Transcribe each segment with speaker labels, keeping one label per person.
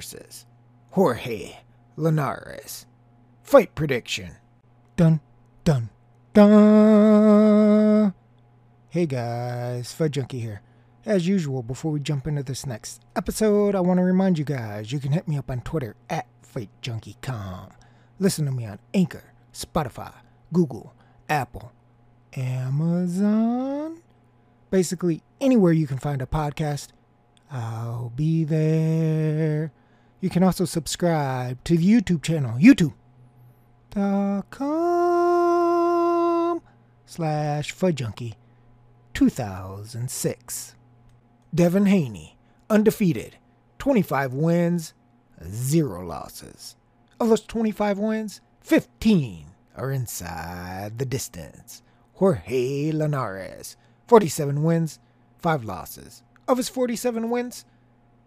Speaker 1: versus Jorge Linares. Fight prediction. Dun, dun, dun. Hey guys, Fight Junkie here. As usual, before we jump into this next episode, I want to remind you guys you can hit me up on Twitter at FightJunkieCom. Listen to me on Anchor, Spotify, Google, Apple, Amazon. Basically, anywhere you can find a podcast, I'll be there. You can also subscribe to the YouTube channel, youtube.com slash fudjunkie 2006. Devin Haney, undefeated, 25 wins, zero losses. Of those 25 wins, 15 are inside the distance. Jorge Linares, 47 wins, 5 losses. Of his 47 wins,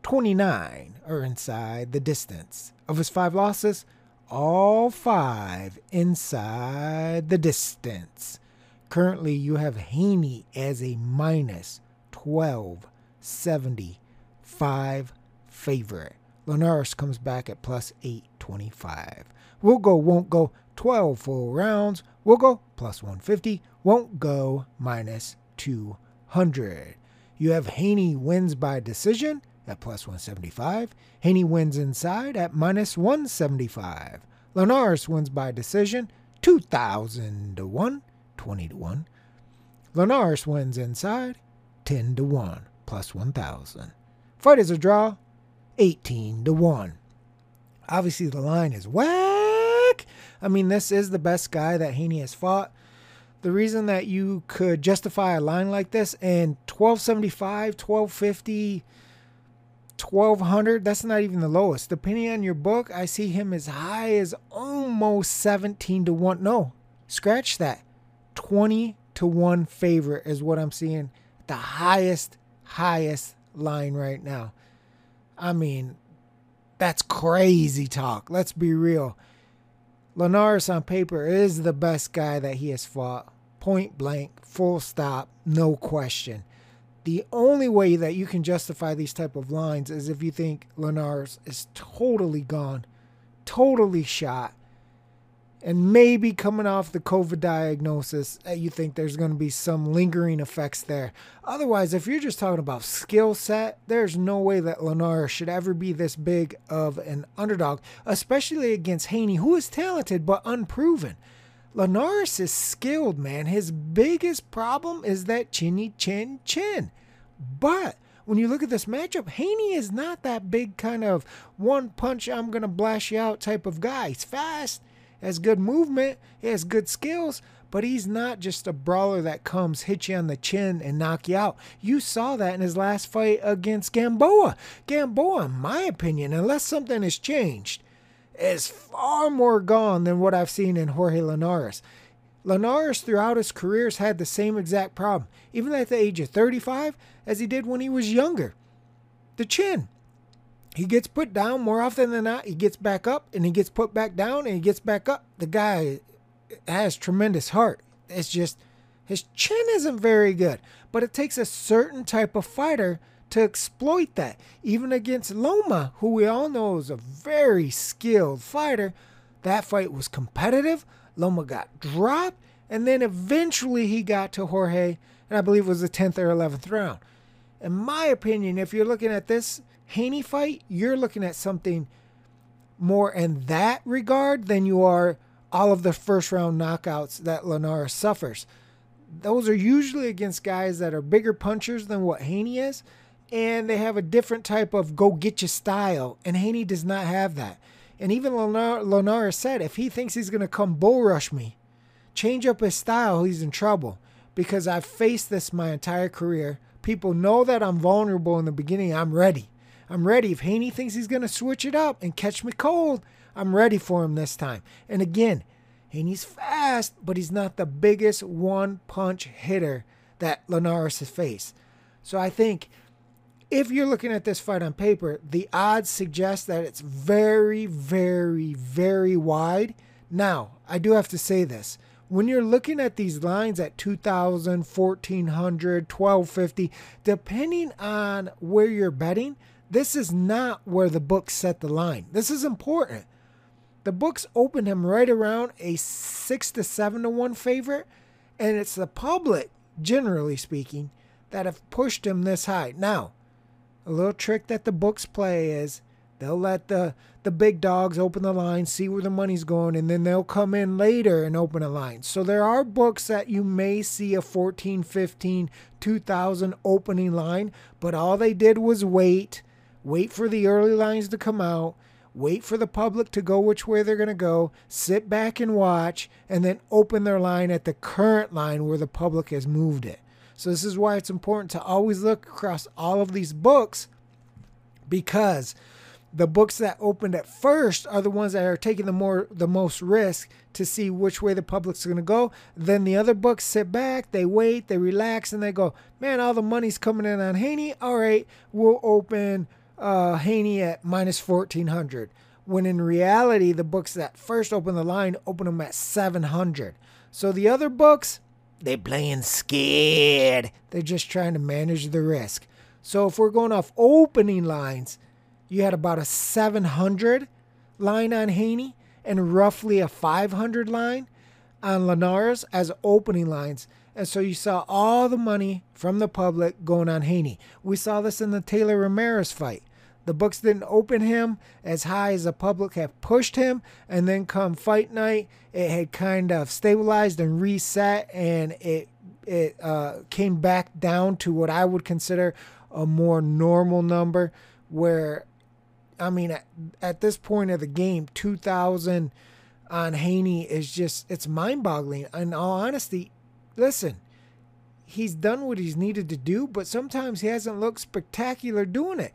Speaker 1: 29 are inside the distance. Of his 5 losses, all 5 inside the distance. Currently, you have Haney as a minus 1275 favorite. Linares comes back at plus 825. We'll go, won't go 12 full rounds. We'll go plus 150. Won't go minus 200. You have Haney wins by decision at plus 175. Haney wins inside at minus 175. Linares wins by decision 2,000 to 1, 20 to 1. Linares wins inside 10 to 1, plus 1,000. Fight is a draw 18 to 1. Obviously, the line is whack. I mean, this is the best guy that Haney has fought. The reason that you could justify a line like this and 1275, 1250, 1200, that's not even the lowest. Depending on your book, I see him as high as almost 17 to 1. No, scratch that. 20 to 1 favorite is what I'm seeing. The highest, highest line right now. I mean, that's crazy talk. Let's be real. Linares on paper is the best guy that he has fought. Point blank, full stop, no question. The only way that you can justify these type of lines is if you think Linares is totally gone, totally shot, and maybe coming off the COVID diagnosis, uh, you think there's going to be some lingering effects there. Otherwise, if you're just talking about skill set, there's no way that Linares should ever be this big of an underdog, especially against Haney, who is talented but unproven. Linares is skilled, man. His biggest problem is that chinny chin chin. But when you look at this matchup, Haney is not that big kind of one punch, I'm going to blast you out type of guy. He's fast has good movement, he has good skills, but he's not just a brawler that comes, hit you on the chin, and knock you out. You saw that in his last fight against Gamboa. Gamboa, in my opinion, unless something has changed, is far more gone than what I've seen in Jorge Linares. Linares, throughout his career, has had the same exact problem, even at the age of 35, as he did when he was younger. The chin he gets put down more often than not. He gets back up and he gets put back down and he gets back up. The guy has tremendous heart. It's just his chin isn't very good, but it takes a certain type of fighter to exploit that. Even against Loma, who we all know is a very skilled fighter, that fight was competitive. Loma got dropped, and then eventually he got to Jorge, and I believe it was the 10th or 11th round. In my opinion, if you're looking at this, Haney fight, you're looking at something more in that regard than you are all of the first round knockouts that Linares suffers. Those are usually against guys that are bigger punchers than what Haney is, and they have a different type of go get style, and Haney does not have that. And even Linares said if he thinks he's going to come bull rush me, change up his style, he's in trouble because I've faced this my entire career. People know that I'm vulnerable in the beginning. I'm ready. I'm ready. If Haney thinks he's going to switch it up and catch me cold, I'm ready for him this time. And again, Haney's fast, but he's not the biggest one punch hitter that Linares has faced. So I think if you're looking at this fight on paper, the odds suggest that it's very, very, very wide. Now, I do have to say this. When you're looking at these lines at 2000, 1400, 1250, depending on where you're betting, This is not where the book set the line. This is important. The books opened him right around a six to seven to one favorite, and it's the public, generally speaking, that have pushed him this high. Now, a little trick that the books play is they'll let the the big dogs open the line, see where the money's going, and then they'll come in later and open a line. So there are books that you may see a 14, 15, 2000 opening line, but all they did was wait, wait for the early lines to come out, wait for the public to go which way they're going to go, sit back and watch, and then open their line at the current line where the public has moved it. So this is why it's important to always look across all of these books because the books that opened at first are the ones that are taking the more the most risk to see which way the public's going to go. Then the other books sit back, they wait, they relax, and they go, "Man, all the money's coming in on Haney. All right, we'll open uh, Haney at minus fourteen hundred. When in reality, the books that first open the line open them at seven hundred. So the other books, they playing scared. They're just trying to manage the risk. So if we're going off opening lines you had about a 700 line on Haney and roughly a 500 line on Linares as opening lines. And so you saw all the money from the public going on Haney. We saw this in the Taylor Ramirez fight. The books didn't open him as high as the public have pushed him, and then come fight night, it had kind of stabilized and reset, and it it uh, came back down to what I would consider a more normal number, where I mean, at, at this point of the game, 2,000 on Haney is just, it's mind boggling. In all honesty, listen, he's done what he's needed to do, but sometimes he hasn't looked spectacular doing it.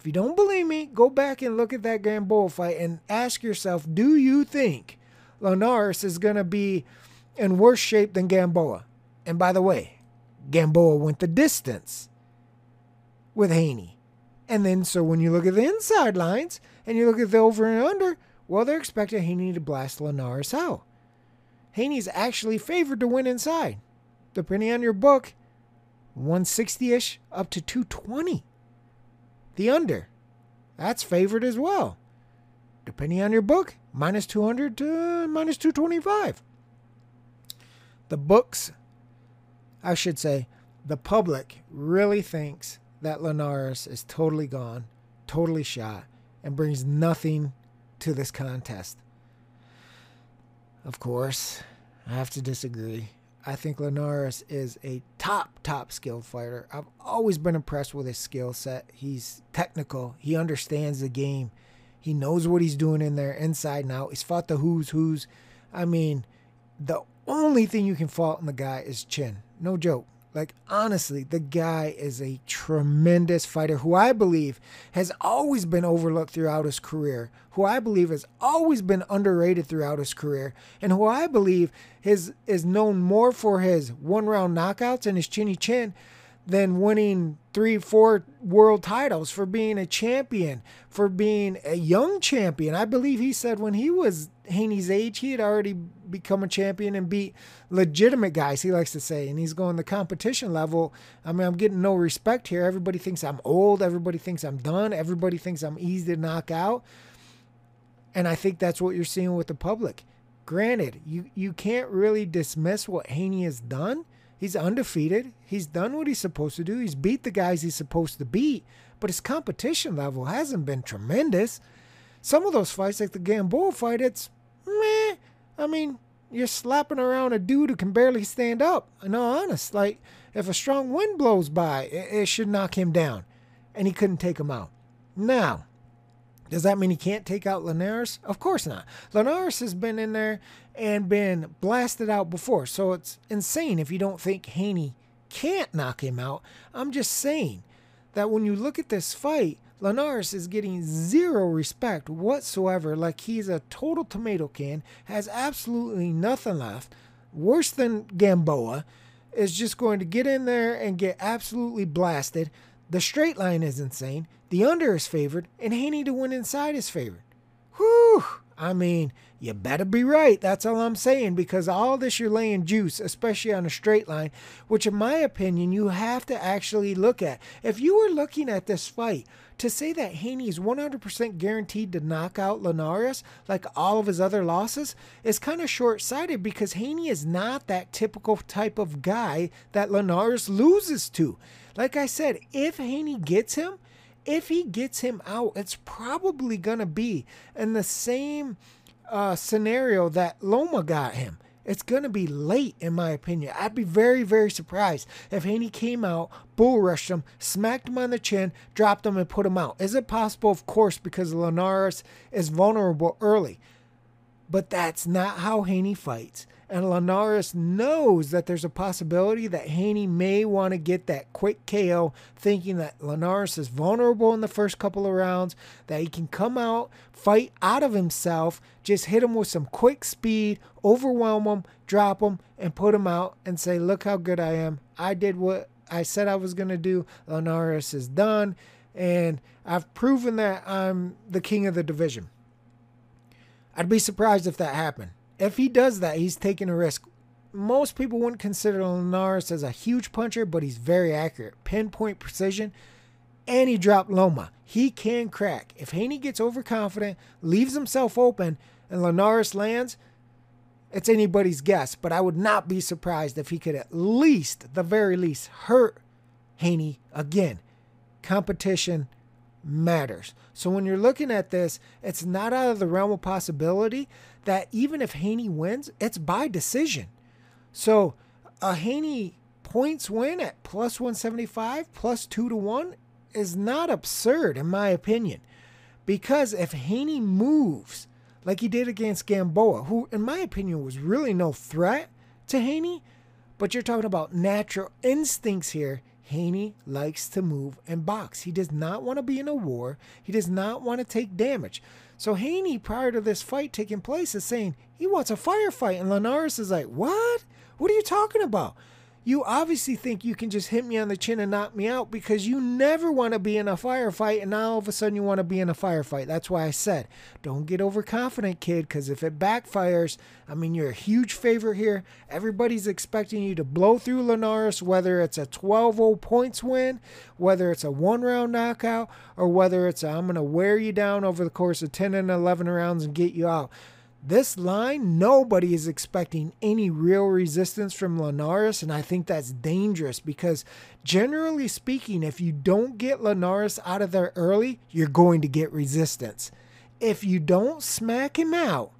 Speaker 1: If you don't believe me, go back and look at that Gamboa fight and ask yourself do you think Linares is going to be in worse shape than Gamboa? And by the way, Gamboa went the distance with Haney. And then, so when you look at the inside lines and you look at the over and under, well, they're expecting Haney to blast Linares out. Haney's actually favored to win inside. Depending on your book, 160 ish up to 220. The under, that's favored as well. Depending on your book, minus 200 to minus 225. The books, I should say, the public really thinks that Linares is totally gone, totally shot, and brings nothing to this contest. Of course, I have to disagree. I think Linares is a top, top skilled fighter. I've always been impressed with his skill set. He's technical, he understands the game, he knows what he's doing in there, inside and out. He's fought the who's who's. I mean, the only thing you can fault in the guy is chin. No joke. Like, honestly, the guy is a tremendous fighter who I believe has always been overlooked throughout his career, who I believe has always been underrated throughout his career, and who I believe is, is known more for his one round knockouts and his chinny chin than winning three, four world titles, for being a champion, for being a young champion. I believe he said when he was Haney's age, he had already become a champion and beat legitimate guys, he likes to say. And he's going the competition level. I mean, I'm getting no respect here. Everybody thinks I'm old. Everybody thinks I'm done. Everybody thinks I'm easy to knock out. And I think that's what you're seeing with the public. Granted, you, you can't really dismiss what Haney has done He's undefeated. He's done what he's supposed to do. He's beat the guys he's supposed to beat, but his competition level hasn't been tremendous. Some of those fights, like the Gamboa fight, it's meh. I mean, you're slapping around a dude who can barely stand up. No, honest. Like, if a strong wind blows by, it, it should knock him down. And he couldn't take him out. Now, does that mean he can't take out Linares? Of course not. Linares has been in there and been blasted out before, so it's insane if you don't think Haney can't knock him out. I'm just saying that when you look at this fight, Linares is getting zero respect whatsoever, like he's a total tomato can, has absolutely nothing left, worse than Gamboa, is just going to get in there and get absolutely blasted. The straight line is insane. The under is favored, and Haney to win inside is favored. Whew! I mean, you better be right. That's all I'm saying because all this you're laying juice, especially on a straight line, which in my opinion you have to actually look at. If you were looking at this fight to say that Haney is 100% guaranteed to knock out Linares like all of his other losses is kind of short-sighted because Haney is not that typical type of guy that Linares loses to. Like I said, if Haney gets him, if he gets him out, it's probably to be in the same uh, scenario that Loma got him. It's going to be late, in my opinion. I'd be very, very surprised if Haney came out, bull rushed him, smacked him on the chin, dropped him, and put him out. Is it possible? Of course, because Linares is vulnerable early. But that's not how Haney fights and Linares knows that there's a possibility that Haney may want to get that quick KO, thinking that Linares is vulnerable in the first couple of rounds, that he can come out, fight out of himself, just hit him with some quick speed, overwhelm him, drop him, and put him out and say, Look how good I am. I did what I said I was going to do. Linares is done. And I've proven that I'm the king of the division. I'd be surprised if that happened if he does that, he's taking a risk. Most people wouldn't consider Linares as a huge puncher, but he's very accurate, pinpoint precision, and he dropped Loma. He can crack. If Haney gets overconfident, leaves himself open, and Linares lands, it's anybody's guess. But I would not be surprised if he could at least, the very least, hurt Haney again. Competition matters. So when you're looking at this, it's not out of the realm of possibility that even if Haney wins, it's by decision. So a Haney points win at plus 175, plus 2 to 1 is not absurd, in my opinion. Because if Haney moves like he did against Gamboa, who, in my opinion, was really no threat to Haney, but you're talking about natural instincts here. Haney likes to move and box. He does not want to be in a war. He does not want to take damage. So Haney, prior to this fight taking place, is saying he wants a firefight. And Linares is like, What? What are you talking about? You obviously think you can just hit me on the chin and knock me out because you never want to be in a firefight, and now all of a sudden you want to be in a firefight. That's why I said, don't get overconfident, kid, because if it backfires, I mean, you're a huge favorite here. Everybody's expecting you to blow through Linares, whether it's a 12 0 points win, whether it's a one round knockout, or whether it's i am going to wear you down over the course of 10 and 11 rounds and get you out. This line, nobody is expecting any real resistance from Linares, and I think that's dangerous because, generally speaking, if you don't get Linares out of there early, you're going to get resistance. If you don't smack him out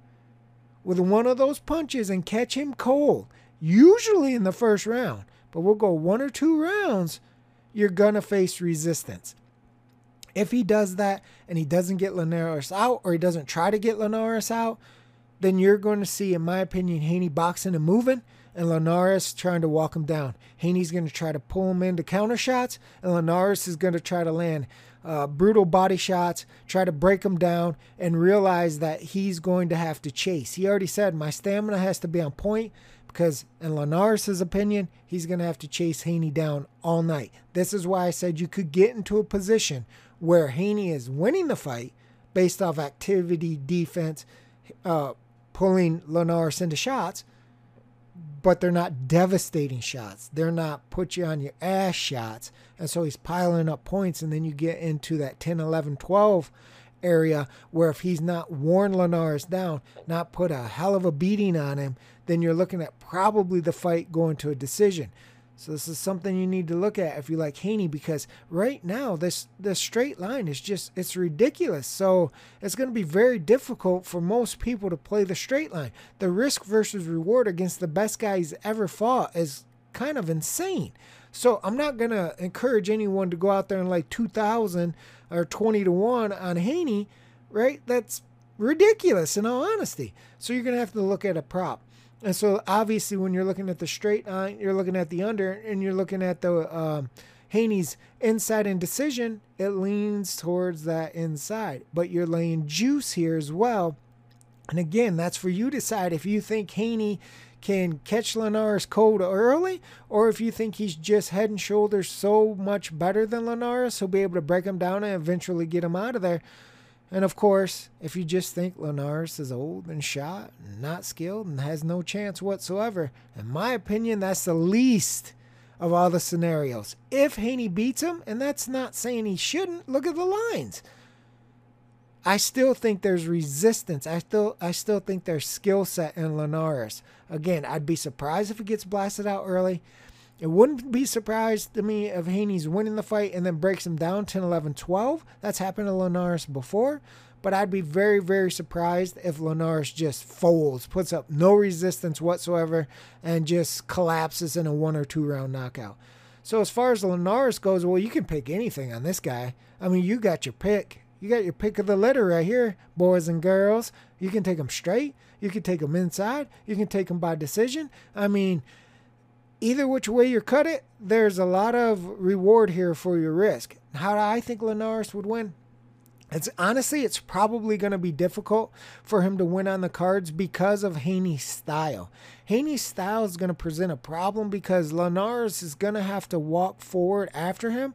Speaker 1: with one of those punches and catch him cold, usually in the first round, but we'll go one or two rounds, you're going to face resistance. If he does that and he doesn't get Linares out or he doesn't try to get Linares out, then you're going to see, in my opinion, Haney boxing and moving, and Linares trying to walk him down. Haney's going to try to pull him into counter shots, and Linares is going to try to land uh, brutal body shots, try to break him down, and realize that he's going to have to chase. He already said, My stamina has to be on point because, in Linares' opinion, he's going to have to chase Haney down all night. This is why I said you could get into a position where Haney is winning the fight based off activity, defense, uh, pulling Linares into shots, but they're not devastating shots. They're not put you on your ass shots. And so he's piling up points. And then you get into that 10, 11, 12 area where if he's not worn Linares down, not put a hell of a beating on him, then you're looking at probably the fight going to a decision. So this is something you need to look at if you like Haney because right now this this straight line is just it's ridiculous. So it's going to be very difficult for most people to play the straight line. The risk versus reward against the best guy he's ever fought is kind of insane. So I'm not going to encourage anyone to go out there and like 2000 or 20 to 1 on Haney, right? That's ridiculous in all honesty. So you're going to have to look at a prop. And so obviously, when you're looking at the straight line, you're looking at the under, and you're looking at the um, Haney's inside and decision. It leans towards that inside, but you're laying juice here as well. And again, that's for you to decide if you think Haney can catch Linares cold early, or if you think he's just head and shoulders so much better than Linares, he'll be able to break him down and eventually get him out of there. And of course, if you just think Linares is old and shot, and not skilled, and has no chance whatsoever, in my opinion, that's the least of all the scenarios. If Haney beats him, and that's not saying he shouldn't, look at the lines. I still think there's resistance. I still I still think there's skill set in Linares. Again, I'd be surprised if he gets blasted out early. It wouldn't be surprised to me if Haney's winning the fight and then breaks him down 10, 11, 12. That's happened to Linares before. But I'd be very, very surprised if Linares just folds, puts up no resistance whatsoever, and just collapses in a one or two round knockout. So as far as Linares goes, well, you can pick anything on this guy. I mean, you got your pick. You got your pick of the litter right here, boys and girls. You can take them straight. You can take them inside. You can take them by decision. I mean, either which way you cut it, there's a lot of reward here for your risk. How do I think Linares would win? It's honestly, it's probably going to be difficult for him to win on the cards because of Haney's style. Haney's style is going to present a problem because Linares is going to have to walk forward after him,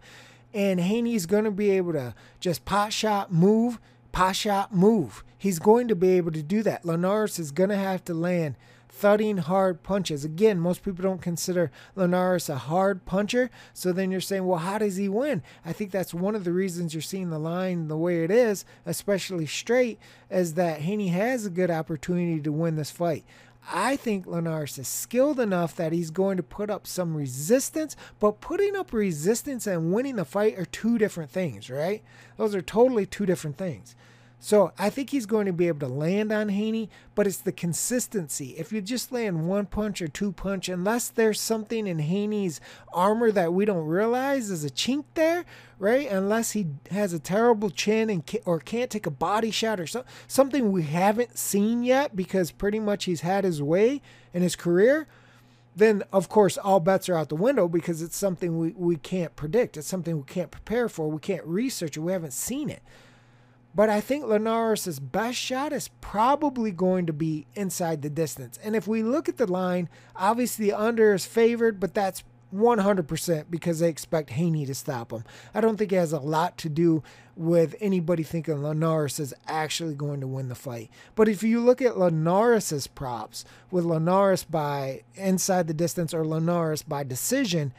Speaker 1: and Haney's going to be able to just pot shot move, pot shot move. He's going to be able to do that. Linares is going to have to land thudding hard punches. Again, most people don't consider Linares a hard puncher. So then you're saying, well, how does he win? I think that's one of the reasons you're seeing the line the way it is, especially straight, is that Haney has a good opportunity to win this fight. I think Linares is skilled enough that he's going to put up some resistance, but putting up resistance and winning the fight are two different things, right? Those are totally two different things. So I think he's going to be able to land on Haney, but it's the consistency. If you just land one punch or two punch, unless there's something in Haney's armor that we don't realize is a chink there, right? Unless he has a terrible chin and or can't take a body shot or so, something we haven't seen yet because pretty much he's had his way in his career. Then of course all bets are out the window because it's something we, we can't predict. It's something we can't prepare for. We can't research it. We haven't seen it. But I think Linares' best shot is probably going to be inside the distance. And if we look at the line, obviously the under is favored, but that's 100% because they expect Haney to stop him. I don't think it has a lot to do with anybody thinking Linares is actually going to win the fight. But if you look at Linares' props with Linares by inside the distance or Linares by decision,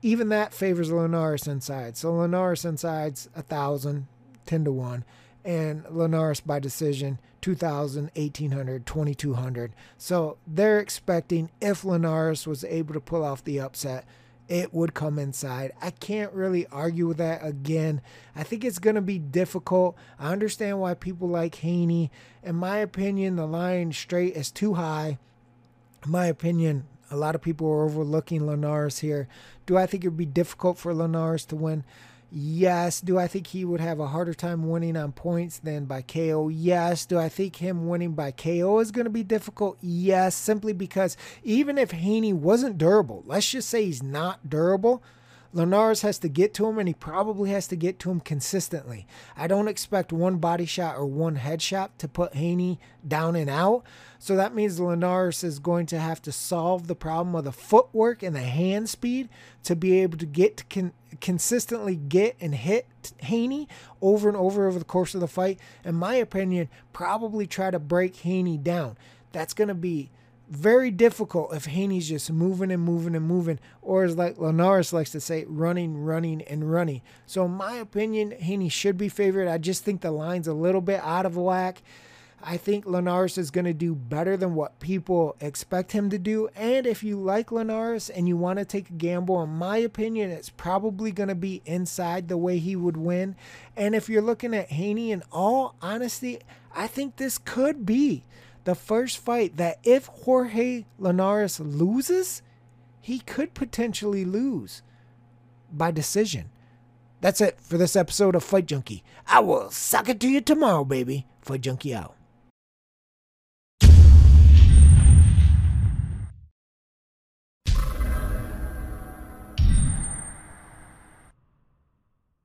Speaker 1: even that favors Linares inside. So Linares inside's a thousand, 10 to 1 and Linares by decision 2000 1800 2200 so they're expecting if Linares was able to pull off the upset it would come inside. I can't really argue with that again. I think it's going to be difficult. I understand why people like Haney. In my opinion, the line straight is too high. In my opinion, a lot of people are overlooking Linares here. Do I think it would be difficult for Linares to win? Yes. Do I think he would have a harder time winning on points than by KO? Yes. Do I think him winning by KO is going to be difficult? Yes. Simply because even if Haney wasn't durable, let's just say he's not durable, Linares has to get to him and he probably has to get to him consistently. I don't expect one body shot or one headshot to put Haney down and out. So that means Linares is going to have to solve the problem of the footwork and the hand speed to be able to get to con- consistently get and hit Haney over and over over the course of the fight. In my opinion, probably try to break Haney down. That's going to be very difficult if Haney's just moving and moving and moving, or as like Linares likes to say, running, running, and running. So, in my opinion, Haney should be favored. I just think the line's a little bit out of whack. I think Linares is going to do better than what people expect him to do. And if you like Linares and you want to take a gamble, in my opinion, it's probably going to be inside the way he would win. And if you're looking at Haney, in all honesty, I think this could be the first fight that if Jorge Linares loses, he could potentially lose by decision. That's it for this episode of Fight Junkie. I will suck it to you tomorrow, baby. Fight Junkie out.